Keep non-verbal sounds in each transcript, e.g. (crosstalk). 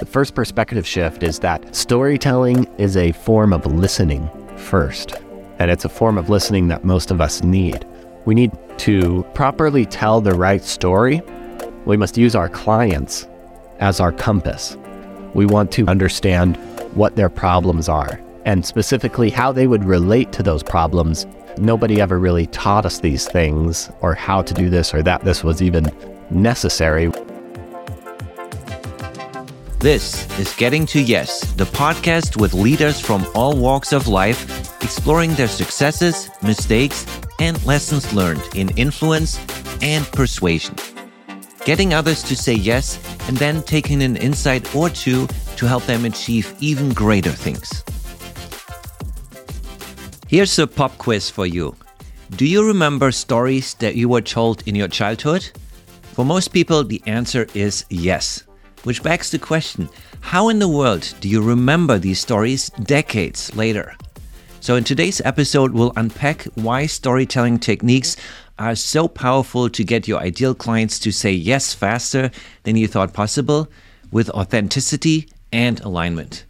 The first perspective shift is that storytelling is a form of listening first, and it's a form of listening that most of us need. We need to properly tell the right story. We must use our clients as our compass. We want to understand what their problems are and specifically how they would relate to those problems. Nobody ever really taught us these things or how to do this or that this was even necessary. This is Getting to Yes, the podcast with leaders from all walks of life, exploring their successes, mistakes, and lessons learned in influence and persuasion. Getting others to say yes and then taking an insight or two to help them achieve even greater things. Here's a pop quiz for you. Do you remember stories that you were told in your childhood? For most people, the answer is yes. Which begs the question how in the world do you remember these stories decades later? So, in today's episode, we'll unpack why storytelling techniques are so powerful to get your ideal clients to say yes faster than you thought possible with authenticity and alignment.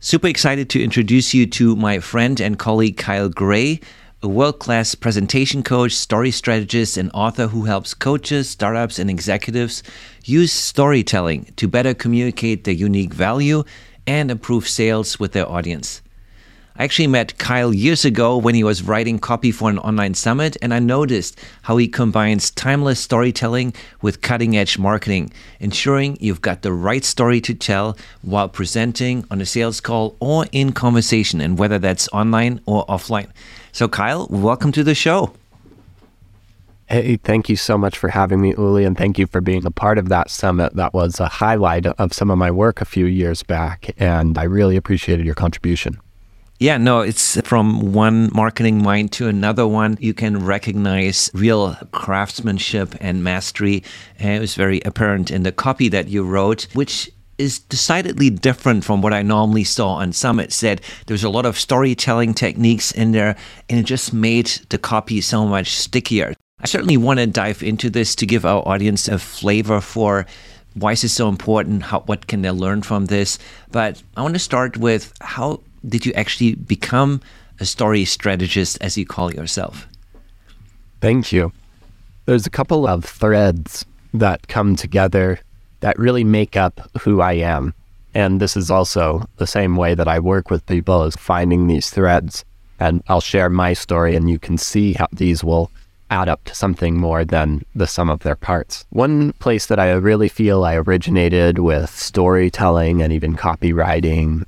Super excited to introduce you to my friend and colleague Kyle Gray, a world class presentation coach, story strategist, and author who helps coaches, startups, and executives use storytelling to better communicate their unique value and improve sales with their audience. I actually met Kyle years ago when he was writing copy for an online summit, and I noticed how he combines timeless storytelling with cutting edge marketing, ensuring you've got the right story to tell while presenting on a sales call or in conversation, and whether that's online or offline. So, Kyle, welcome to the show. Hey, thank you so much for having me, Uli, and thank you for being a part of that summit. That was a highlight of some of my work a few years back, and I really appreciated your contribution. Yeah, no, it's from one marketing mind to another one. You can recognize real craftsmanship and mastery. And it was very apparent in the copy that you wrote, which is decidedly different from what I normally saw on Summit. Said there's a lot of storytelling techniques in there, and it just made the copy so much stickier. I certainly want to dive into this to give our audience a flavor for why is this so important? How, what can they learn from this? But I want to start with how did you actually become a story strategist, as you call yourself? Thank you. There's a couple of threads that come together that really make up who I am. And this is also the same way that I work with people is finding these threads. And I'll share my story and you can see how these will add up to something more than the sum of their parts. One place that I really feel I originated with storytelling and even copywriting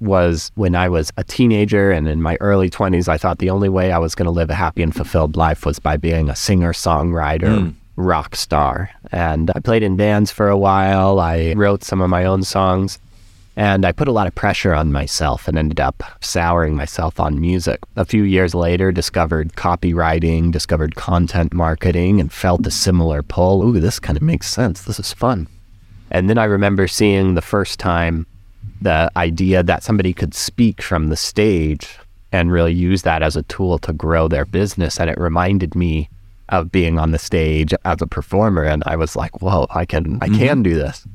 was when I was a teenager and in my early 20s, I thought the only way I was going to live a happy and fulfilled life was by being a singer songwriter. Mm. Rock star. And I played in bands for a while. I wrote some of my own songs. And I put a lot of pressure on myself and ended up souring myself on music. A few years later, discovered copywriting, discovered content marketing, and felt a similar pull. Ooh, this kind of makes sense. This is fun. And then I remember seeing the first time the idea that somebody could speak from the stage and really use that as a tool to grow their business. And it reminded me of being on the stage as a performer. And I was like, whoa, I can, I mm-hmm. can do this.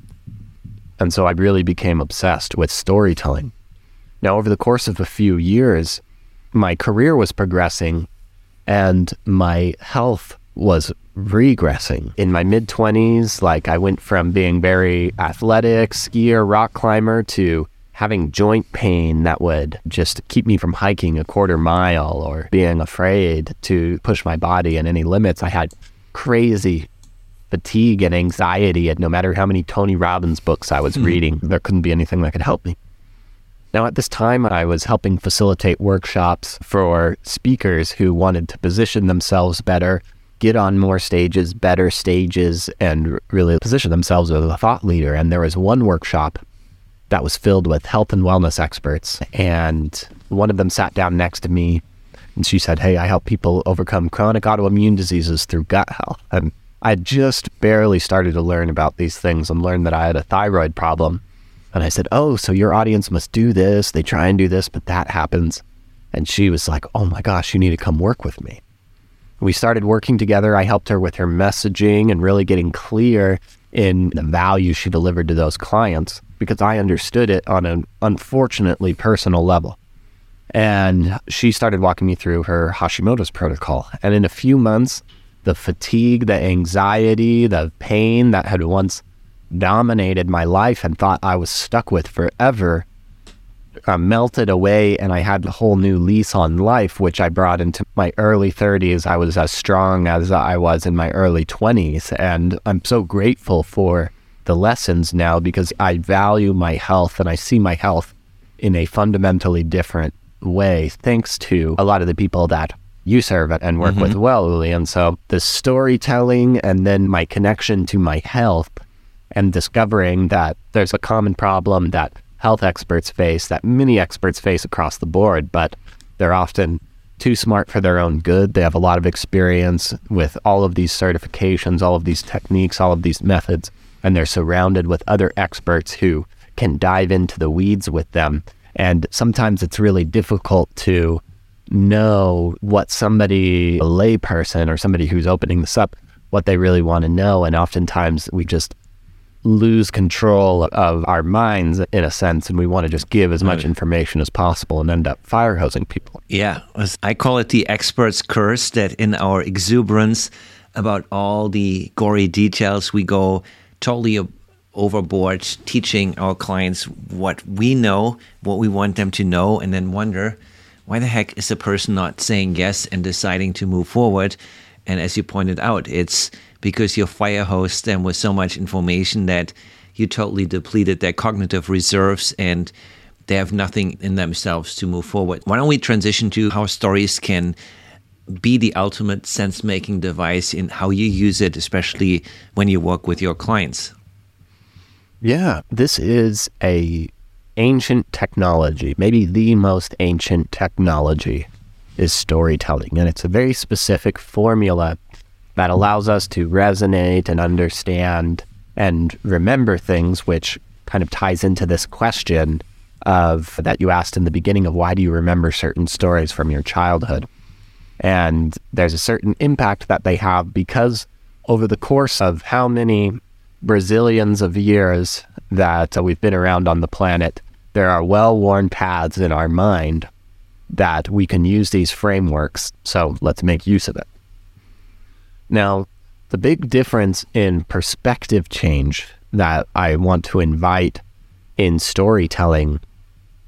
And so I really became obsessed with storytelling. Now, over the course of a few years, my career was progressing and my health was regressing. In my mid 20s, like I went from being very athletic, skier, rock climber to having joint pain that would just keep me from hiking a quarter mile or being afraid to push my body in any limits. I had crazy fatigue and anxiety, and no matter how many Tony Robbins books I was mm. reading, there couldn't be anything that could help me. Now, at this time, I was helping facilitate workshops for speakers who wanted to position themselves better get on more stages, better stages, and really position themselves as a thought leader. And there was one workshop that was filled with health and wellness experts. And one of them sat down next to me and she said, Hey, I help people overcome chronic autoimmune diseases through gut health. And I just barely started to learn about these things and learned that I had a thyroid problem. And I said, Oh, so your audience must do this. They try and do this, but that happens. And she was like, Oh my gosh, you need to come work with me. We started working together. I helped her with her messaging and really getting clear in the value she delivered to those clients because I understood it on an unfortunately personal level. And she started walking me through her Hashimoto's protocol. And in a few months, the fatigue, the anxiety, the pain that had once dominated my life and thought I was stuck with forever uh, melted away and I had a whole new lease on life, which I brought into my early 30s. I was as strong as I was in my early 20s. And I'm so grateful for the lessons now because I value my health and I see my health in a fundamentally different way, thanks to a lot of the people that you serve and work mm-hmm. with well, Uli. And so the storytelling and then my connection to my health and discovering that there's a common problem that health experts face, that many experts face across the board, but they're often too smart for their own good. They have a lot of experience with all of these certifications, all of these techniques, all of these methods, and they're surrounded with other experts who can dive into the weeds with them. And sometimes it's really difficult to know what somebody, a layperson or somebody who's opening this up, what they really want to know. And oftentimes we just lose control of our minds in a sense, and we want to just give as much information as possible and end up fire hosing people. Yeah, I call it the expert's curse that in our exuberance about all the gory details, we go totally overboard teaching our clients what we know, what we want them to know, and then wonder why the heck is the person not saying yes and deciding to move forward? And as you pointed out, it's because you fire hose them with so much information that you totally depleted their cognitive reserves and they have nothing in themselves to move forward. Why don't we transition to how stories can be the ultimate sense making device in how you use it, especially when you work with your clients? Yeah, this is a ancient technology, maybe the most ancient technology is storytelling. And it's a very specific formula that allows us to resonate and understand and remember things, which kind of ties into this question of that you asked in the beginning of why do you remember certain stories from your childhood? And there's a certain impact that they have because over the course of how many Brazilians of years that uh, we've been around on the planet, there are well worn paths in our mind that we can use these frameworks. So let's make use of it. Now, the big difference in perspective change that I want to invite in storytelling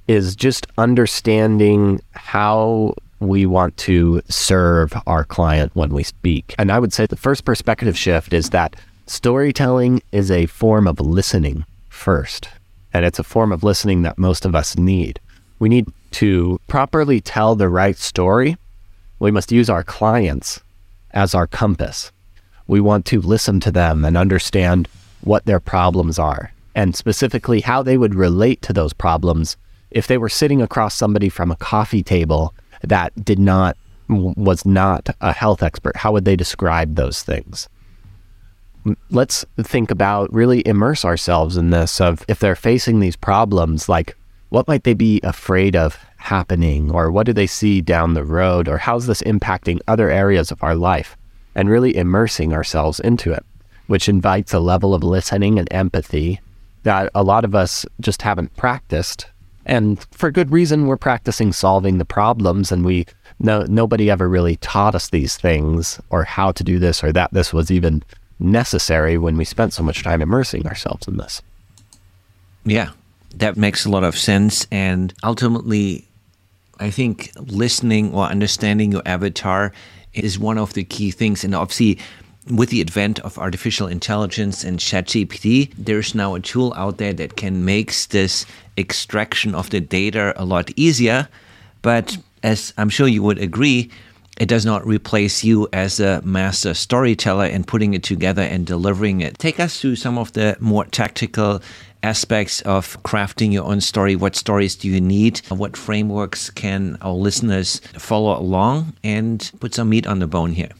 is just understanding how we want to serve our client when we speak. And I would say the first perspective shift is that storytelling is a form of listening first. And it's a form of listening that most of us need. We need to properly tell the right story. We must use our clients as our compass. We want to listen to them and understand what their problems are, and specifically how they would relate to those problems if they were sitting across somebody from a coffee table that did not was not a health expert how would they describe those things? Let's think about really immerse ourselves in this of if they're facing these problems like what might they be afraid of happening? Or what do they see down the road? Or how's this impacting other areas of our life? And really immersing ourselves into it, which invites a level of listening and empathy that a lot of us just haven't practiced. And for good reason, we're practicing solving the problems, and we no nobody ever really taught us these things or how to do this or that this was even necessary when we spent so much time immersing ourselves in this. Yeah, that makes a lot of sense. And ultimately, I think listening or understanding your avatar is one of the key things. And obviously, with the advent of artificial intelligence and ChatGPT, there's now a tool out there that can make this extraction of the data a lot easier. But as I'm sure you would agree, it does not replace you as a master storyteller and putting it together and delivering it. Take us through some of the more tactical aspects of crafting your own story. What stories do you need? What frameworks can our listeners follow along and put some meat on the bone here?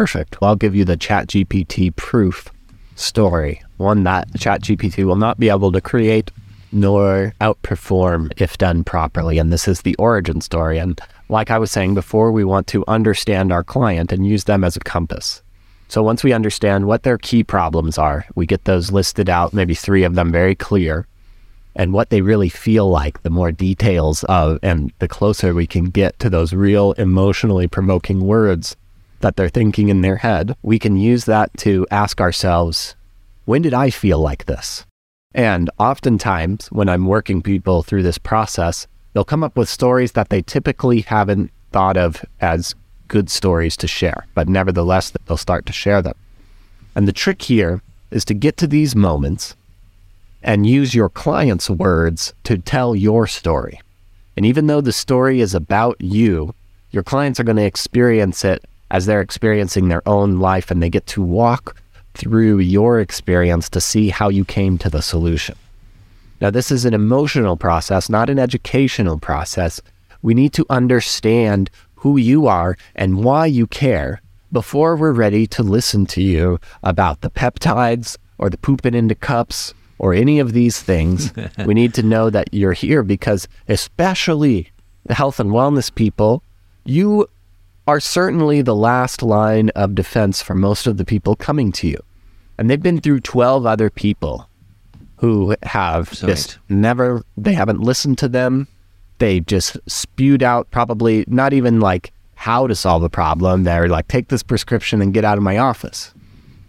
Perfect. Well, I'll give you the ChatGPT proof story, one that ChatGPT will not be able to create nor outperform if done properly. And this is the origin story. And like I was saying before, we want to understand our client and use them as a compass. So once we understand what their key problems are, we get those listed out, maybe three of them very clear, and what they really feel like, the more details of, and the closer we can get to those real emotionally provoking words that they're thinking in their head, we can use that to ask ourselves, when did I feel like this? And oftentimes, when I'm working people through this process, they'll come up with stories that they typically haven't thought of as good stories to share, but nevertheless, they'll start to share them. And the trick here is to get to these moments and use your client's words to tell your story. And even though the story is about you, your clients are going to experience it as they're experiencing their own life and they get to walk through your experience to see how you came to the solution. Now, this is an emotional process, not an educational process. We need to understand who you are and why you care before we're ready to listen to you about the peptides or the pooping into cups or any of these things, (laughs) we need to know that you're here because, especially the health and wellness people, you are certainly the last line of defense for most of the people coming to you. And they've been through 12 other people who have just never, they haven't listened to them. They just spewed out probably not even like how to solve a problem. They're like, take this prescription and get out of my office.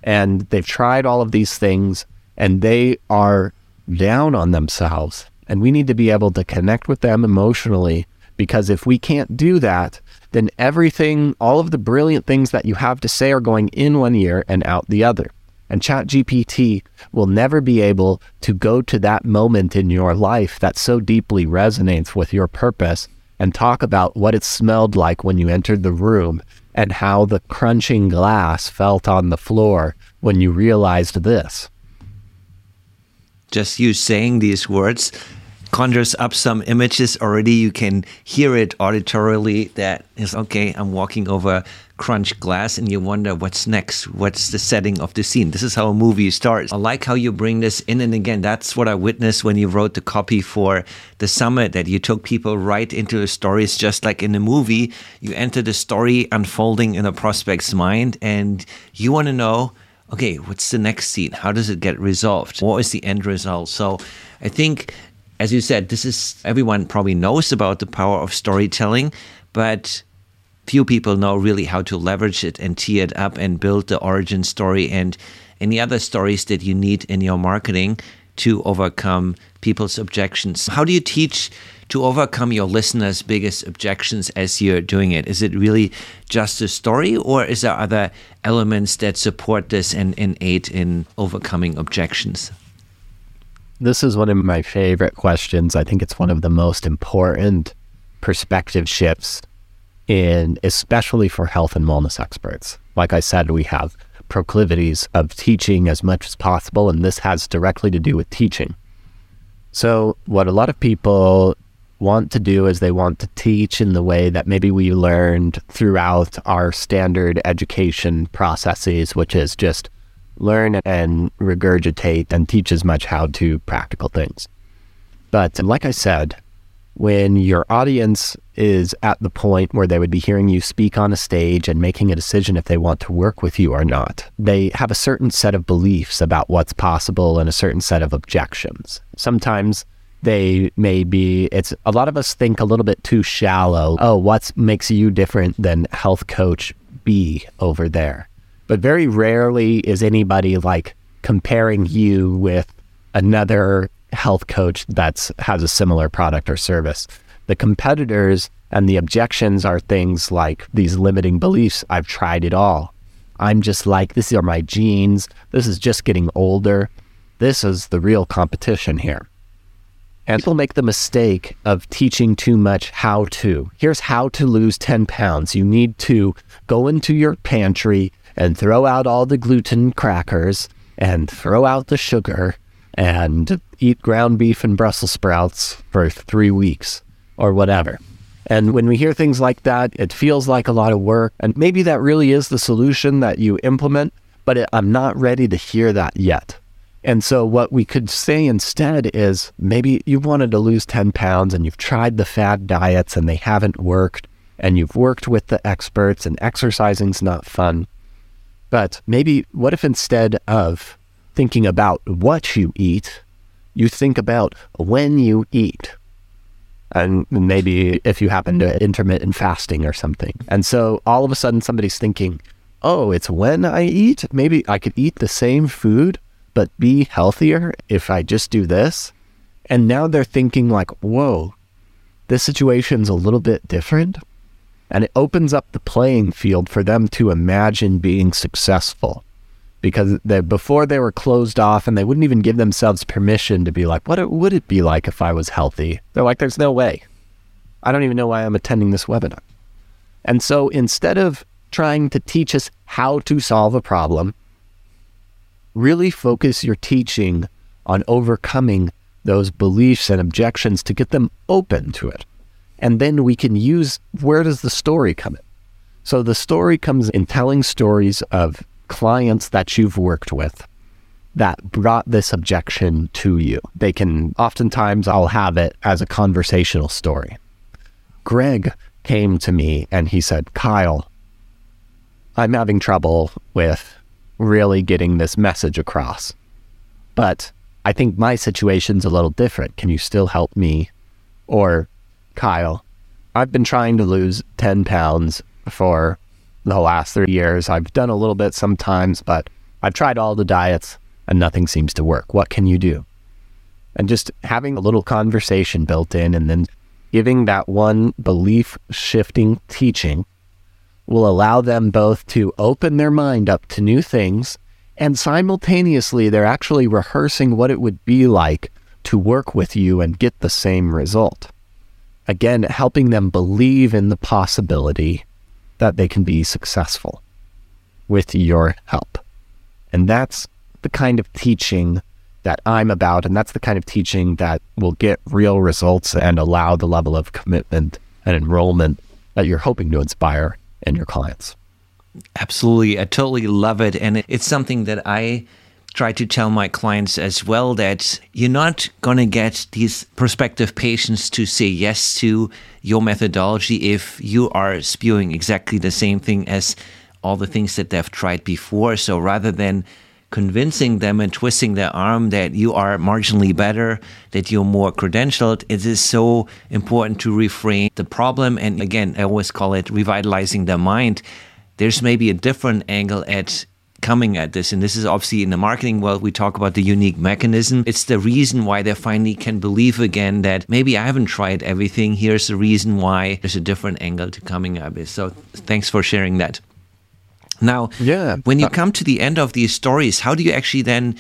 And they've tried all of these things and they are down on themselves. And we need to be able to connect with them emotionally because if we can't do that, then everything, all of the brilliant things that you have to say are going in one ear and out the other. And ChatGPT will never be able to go to that moment in your life that so deeply resonates with your purpose and talk about what it smelled like when you entered the room and how the crunching glass felt on the floor when you realized this just you saying these words conjures up some images already. You can hear it auditorily that is okay, I'm walking over crunch glass and you wonder what's next, what's the setting of the scene. This is how a movie starts. I like how you bring this in and again. That's what I witnessed when you wrote the copy for the summit that you took people right into the stories just like in a movie. You enter the story unfolding in a prospect's mind and you want to know okay, what's the next scene? How does it get resolved? What is the end result? So I think, as you said, this is everyone probably knows about the power of storytelling, but few people know really how to leverage it and tee it up and build the origin story and any other stories that you need in your marketing to overcome people's objections. How do you teach to overcome your listeners' biggest objections as you're doing it? Is it really just a story, or is there other elements that support this and, and aid in overcoming objections? This is one of my favorite questions. I think it's one of the most important perspective shifts in especially for health and wellness experts. Like I said, we have proclivities of teaching as much as possible, and this has directly to do with teaching. So, what a lot of people want to do is they want to teach in the way that maybe we learned throughout our standard education processes, which is just learn and regurgitate and teach as much how to practical things. But like I said, when your audience is at the point where they would be hearing you speak on a stage and making a decision if they want to work with you or not, they have a certain set of beliefs about what's possible and a certain set of objections. Sometimes they may be it's a lot of us think a little bit too shallow oh what makes you different than health coach b over there but very rarely is anybody like comparing you with another health coach that's has a similar product or service. The competitors and the objections are things like these limiting beliefs i've tried it all. I'm just like this are my genes. This is just getting older. This is the real competition here. And people make the mistake of teaching too much how to. Here's how to lose 10 pounds. You need to go into your pantry and throw out all the gluten crackers and throw out the sugar and eat ground beef and Brussels sprouts for three weeks or whatever. And when we hear things like that, it feels like a lot of work. And maybe that really is the solution that you implement, but it, I'm not ready to hear that yet. And so, what we could say instead is maybe you wanted to lose 10 pounds and you've tried the fad diets and they haven't worked, and you've worked with the experts and exercising's not fun. But maybe what if instead of thinking about what you eat, you think about when you eat? And maybe if you happen to intermittent fasting or something. And so all of a sudden somebody's thinking, oh, it's when I eat? Maybe I could eat the same food, but be healthier if I just do this. And now they're thinking, like, whoa, this situation's a little bit different. And it opens up the playing field for them to imagine being successful because they, before they were closed off and they wouldn't even give themselves permission to be like, what would it be like if I was healthy? They're like, there's no way. I don't even know why I'm attending this webinar. And so instead of trying to teach us how to solve a problem, really focus your teaching on overcoming those beliefs and objections to get them open to it. And then we can use where does the story come in? So the story comes in telling stories of clients that you've worked with that brought this objection to you. They can oftentimes I'll have it as a conversational story. Greg came to me and he said, Kyle, I'm having trouble with really getting this message across. But I think my situation's a little different. Can you still help me? Or Kyle, I've been trying to lose 10 pounds for the last three years. I've done a little bit sometimes, but I've tried all the diets and nothing seems to work. What can you do? And just having a little conversation built in and then giving that one belief shifting teaching will allow them both to open their mind up to new things and simultaneously they're actually rehearsing what it would be like to work with you and get the same result. Again, helping them believe in the possibility that they can be successful with your help. And that's the kind of teaching that I'm about. And that's the kind of teaching that will get real results and allow the level of commitment and enrollment that you're hoping to inspire in your clients. Absolutely. I totally love it. And it's something that I try to tell my clients as well that you're not going to get these prospective patients to say yes to your methodology if you are spewing exactly the same thing as all the things that they've tried before. So rather than convincing them and twisting their arm that you are marginally better, that you're more credentialed, it is so important to reframe the problem. And again, I always call it revitalizing their mind. There's maybe a different angle at coming at this. And this is obviously in the marketing world, we talk about the unique mechanism. It's the reason why they finally can believe again that maybe I haven't tried everything. Here's the reason why there's a different angle to coming at this. So thanks for sharing that. Now, yeah. when you uh, come to the end of these stories, how do you actually then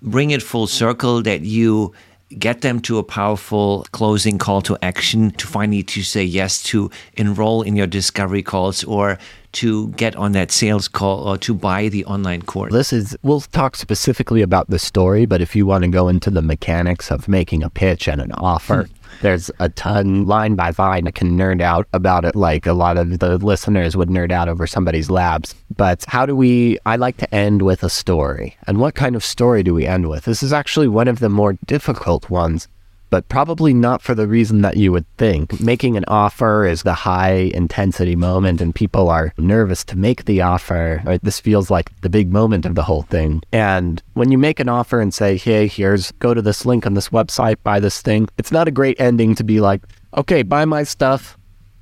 bring it full circle that you get them to a powerful closing call to action to finally to say yes to enroll in your discovery calls or to get on that sales call or to buy the online course? This is, we'll talk specifically about the story, but if you want to go into the mechanics of making a pitch and an offer, hmm. there's a ton line by line. I can nerd out about it like a lot of the listeners would nerd out over somebody's labs. But how do we, I like to end with a story. And what kind of story do we end with? This is actually one of the more difficult ones but probably not for the reason that you would think. Making an offer is the high intensity moment, and people are nervous to make the offer. Right? This feels like the big moment of the whole thing. And when you make an offer and say, hey, here's go to this link on this website, buy this thing, it's not a great ending to be like, okay, buy my stuff,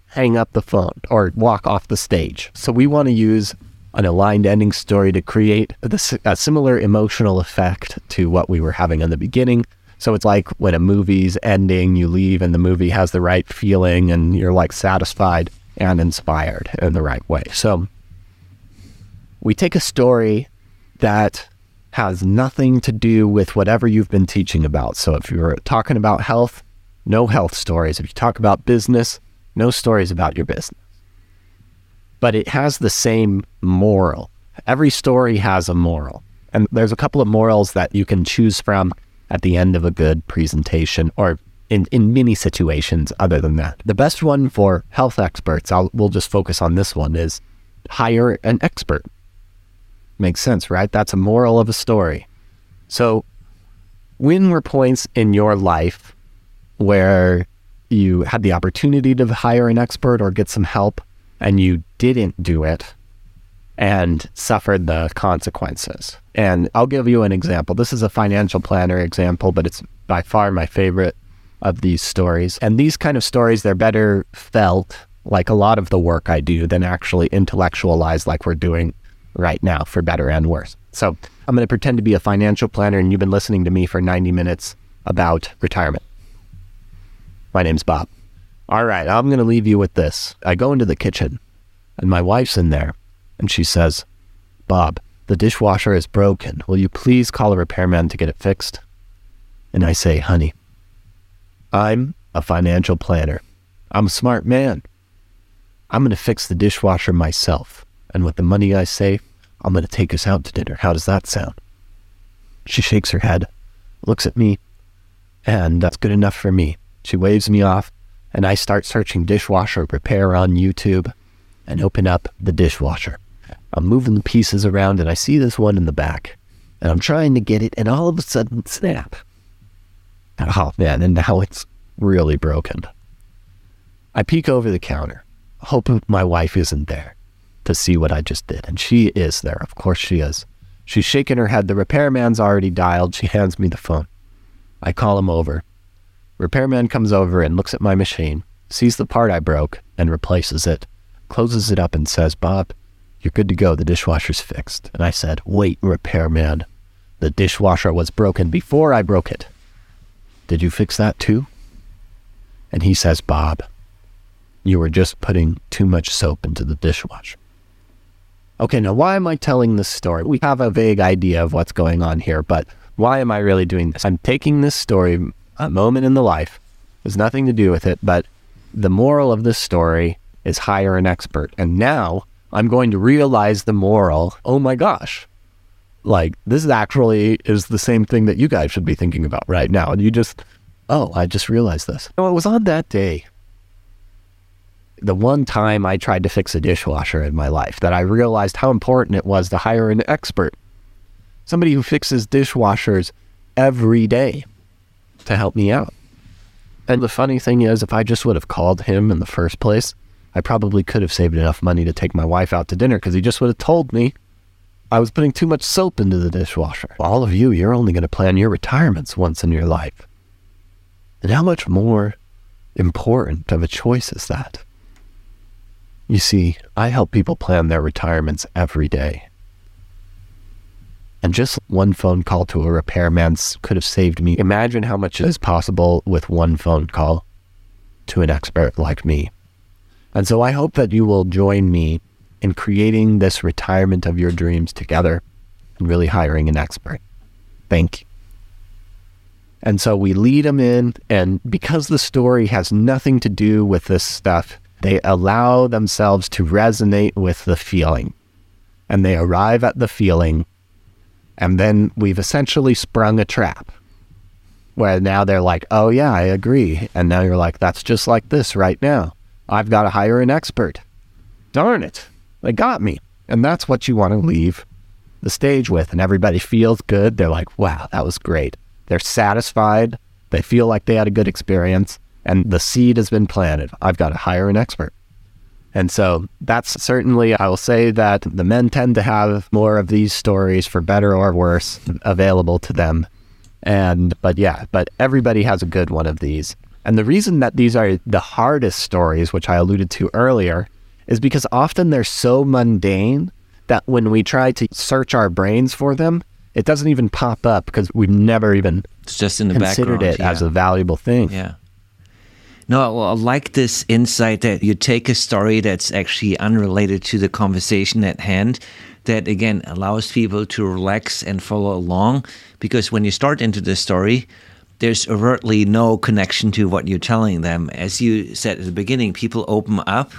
hang up the phone, or walk off the stage. So we want to use an aligned ending story to create this, a similar emotional effect to what we were having in the beginning so it's like when a movie's ending, you leave and the movie has the right feeling and you're like satisfied and inspired in the right way. So we take a story that has nothing to do with whatever you've been teaching about. So if you're talking about health, no health stories. If you talk about business, no stories about your business. But it has the same moral. Every story has a moral. And there's a couple of morals that you can choose from at the end of a good presentation or in, in many situations other than that. The best one for health experts, I'll, we'll just focus on this one, is hire an expert. Makes sense, right? That's a moral of a story. So, when were points in your life where you had the opportunity to hire an expert or get some help and you didn't do it? And suffered the consequences. And I'll give you an example. This is a financial planner example, but it's by far my favorite of these stories. And these kind of stories, they're better felt like a lot of the work I do than actually intellectualized like we're doing right now, for better and worse. So I'm going to pretend to be a financial planner, and you've been listening to me for 90 minutes about retirement. My name's Bob. All right, I'm going to leave you with this. I go into the kitchen, and my wife's in there, and she says, Bob, the dishwasher is broken. Will you please call a repairman to get it fixed? And I say, honey, I'm a financial planner. I'm a smart man. I'm going to fix the dishwasher myself. And with the money I save, I'm going to take us out to dinner. How does that sound? She shakes her head, looks at me, and that's good enough for me. She waves me off, and I start searching dishwasher repair on YouTube and open up the dishwasher. I'm moving the pieces around, and I see this one in the back, and I'm trying to get it, and all of a sudden, snap. Oh man, and now it's really broken. I peek over the counter, hoping my wife isn't there to see what I just did. And she is there. Of course she is. She's shaking her head. The repairman's already dialed. She hands me the phone. I call him over. Repairman comes over and looks at my machine, sees the part I broke, and replaces it, closes it up, and says, Bob, you're good to go. The dishwasher's fixed. And I said, Wait, repairman. The dishwasher was broken before I broke it. Did you fix that too? And he says, Bob, you were just putting too much soap into the dishwasher. Okay, now why am I telling this story? We have a vague idea of what's going on here, but why am I really doing this? I'm taking this story, a moment in the life, has nothing to do with it, but the moral of this story is hire an expert. And now I'm going to realize the moral. Oh my gosh. Like this actually is the same thing that you guys should be thinking about right now. And you just, oh, I just realized this. Oh, it was on that day the one time I tried to fix a dishwasher in my life that I realized how important it was to hire an expert, somebody who fixes dishwashers every day to help me out. And the funny thing is, if I just would have called him in the first place, I probably could have saved enough money to take my wife out to dinner because he just would have told me I was putting too much soap into the dishwasher. All of you, you're only going to plan your retirements once in your life. And how much more important of a choice is that? You see, I help people plan their retirements every day. And just one phone call to a repairman could have saved me. Imagine how much is possible with one phone call to an expert like me. And so I hope that you will join me in creating this retirement of your dreams together and really hiring an expert. Thank you. And so we lead them in, and because the story has nothing to do with this stuff, they allow themselves to resonate with the feeling and they arrive at the feeling. And then we've essentially sprung a trap where now they're like, oh, yeah, I agree. And now you're like, that's just like this right now. I've got to hire an expert. Darn it. They got me. And that's what you want to leave the stage with. And everybody feels good. They're like, wow, that was great. They're satisfied. They feel like they had a good experience and the seed has been planted. I've got to hire an expert. And so that's certainly, I will say that the men tend to have more of these stories, for better or worse, available to them. And, but yeah, but everybody has a good one of these. And the reason that these are the hardest stories, which I alluded to earlier, is because often they're so mundane that when we try to search our brains for them, it doesn't even pop up because we've never even it's just in the considered it yeah. as a valuable thing. Yeah. No, I like this insight that you take a story that's actually unrelated to the conversation at hand, that again allows people to relax and follow along. Because when you start into the story, there's overtly no connection to what you're telling them. As you said at the beginning, people open up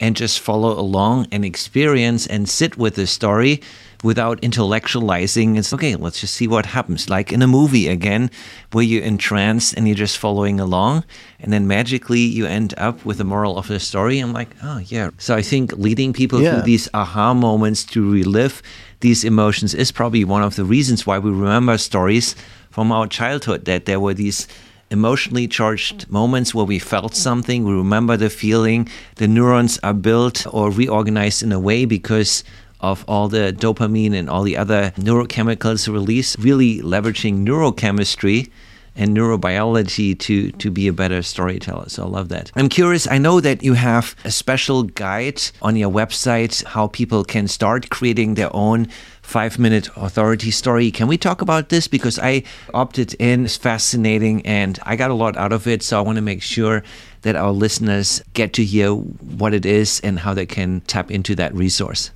and just follow along and experience and sit with the story without intellectualizing. It's okay, let's just see what happens. Like in a movie again, where you're entranced and you're just following along, and then magically you end up with the moral of the story. I'm like, oh yeah. So I think leading people yeah. through these aha moments to relive these emotions is probably one of the reasons why we remember stories from our childhood that there were these emotionally charged moments where we felt something, we remember the feeling, the neurons are built or reorganized in a way because of all the dopamine and all the other neurochemicals released, really leveraging neurochemistry and neurobiology to to be a better storyteller. So I love that. I'm curious. I know that you have a special guide on your website how people can start creating their own five minute authority story. Can we talk about this? Because I opted in. It's fascinating and I got a lot out of it. So I want to make sure that our listeners get to hear what it is and how they can tap into that resource.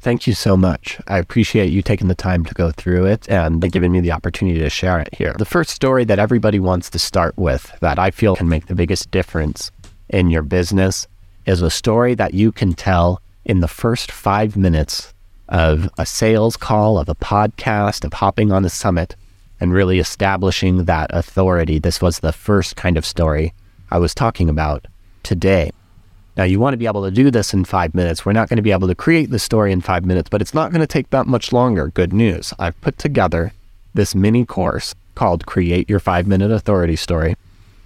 Thank you so much. I appreciate you taking the time to go through it and giving me the opportunity to share it here. The first story that everybody wants to start with that I feel can make the biggest difference in your business is a story that you can tell in the first five minutes of a sales call, of a podcast, of hopping on a summit, and really establishing that authority. This was the first kind of story I was talking about today. Now, you want to be able to do this in five minutes. We're not going to be able to create the story in five minutes, but it's not going to take that much longer. Good news. I've put together this mini course called Create Your Five Minute Authority Story.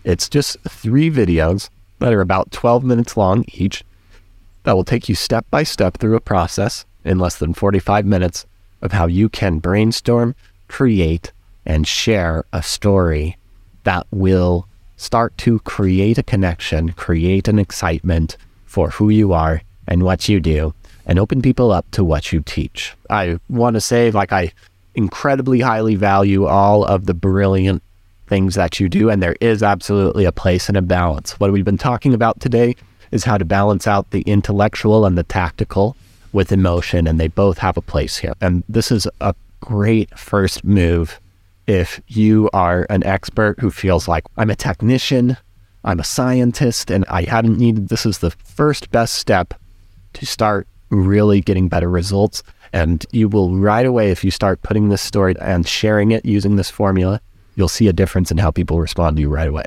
It's just three videos that are about 12 minutes long each that will take you step by step through a process in less than 45 minutes of how you can brainstorm, create, and share a story that will start to create a connection, create an excitement for who you are and what you do, and open people up to what you teach. I want to say, like, I incredibly highly value all of the brilliant things that you do, and there is absolutely a place and a balance. What we've been talking about today is how to balance out the intellectual and the tactical with emotion, and they both have a place here. And this is a great first move if you are an expert who feels like I'm a technician, I'm a scientist, and I hadn't needed this is the first best step to start really getting better results. And you will right away, if you start putting this story and sharing it using this formula, you'll see a difference in how people respond to you right away.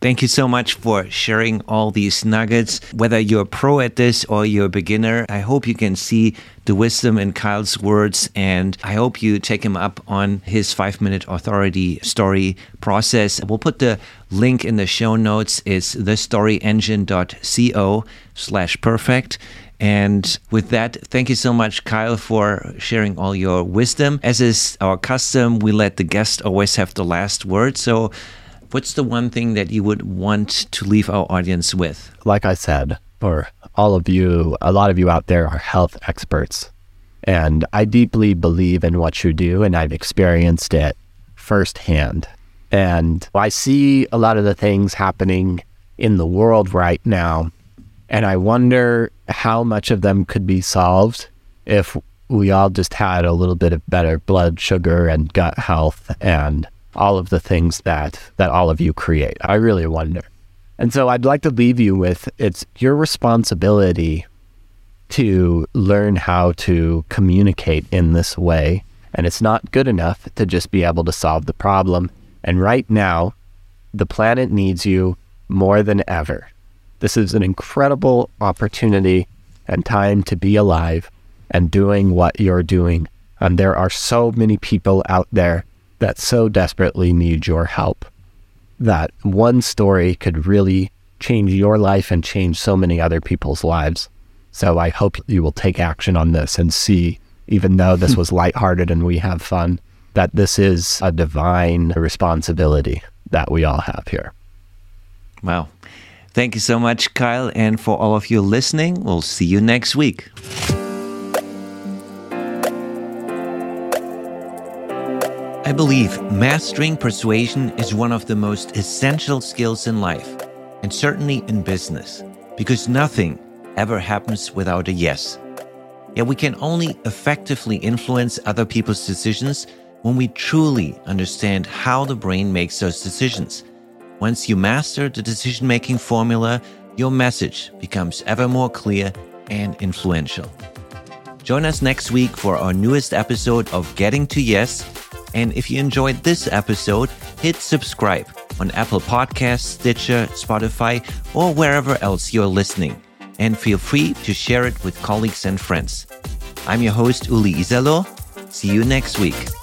Thank you so much for sharing all these nuggets. Whether you're a pro at this or you're a beginner, I hope you can see the wisdom in Kyle's words. And I hope you take him up on his five minute authority story process. We'll put the link in the show notes. It's thestoryengine.co slash perfect. And with that, thank you so much, Kyle, for sharing all your wisdom. As is our custom, we let the guest always have the last word. So what's the one thing that you would want to leave our audience with? Like I said, for all of you, a lot of you out there are health experts. And I deeply believe in what you do, and I've experienced it firsthand. And I see a lot of the things happening in the world right now. And I wonder how much of them could be solved if we all just had a little bit of better blood sugar and gut health and all of the things that that all of you create. I really wonder. And so I'd like to leave you with it's your responsibility to learn how to communicate in this way. And it's not good enough to just be able to solve the problem. And right now, the planet needs you more than ever. This is an incredible opportunity and time to be alive and doing what you're doing. And there are so many people out there that so desperately need your help. That one story could really change your life and change so many other people's lives. So I hope you will take action on this and see, even though this hmm. was lighthearted and we have fun, that this is a divine responsibility that we all have here. Wow. Thank you so much, Kyle. And for all of you listening, we'll see you next week. I believe mastering persuasion is one of the most essential skills in life, and certainly in business, because nothing ever happens without a yes. Yet we can only effectively influence other people's decisions when we truly understand how the brain makes those decisions. Once you master the decision making formula, your message becomes ever more clear and influential. Join us next week for our newest episode of Getting to Yes and if you enjoyed this episode, hit subscribe on Apple Podcasts, Stitcher, Spotify, or wherever else you're listening. And feel free to share it with colleagues and friends. I'm your host, Uli Iserloh. See you next week.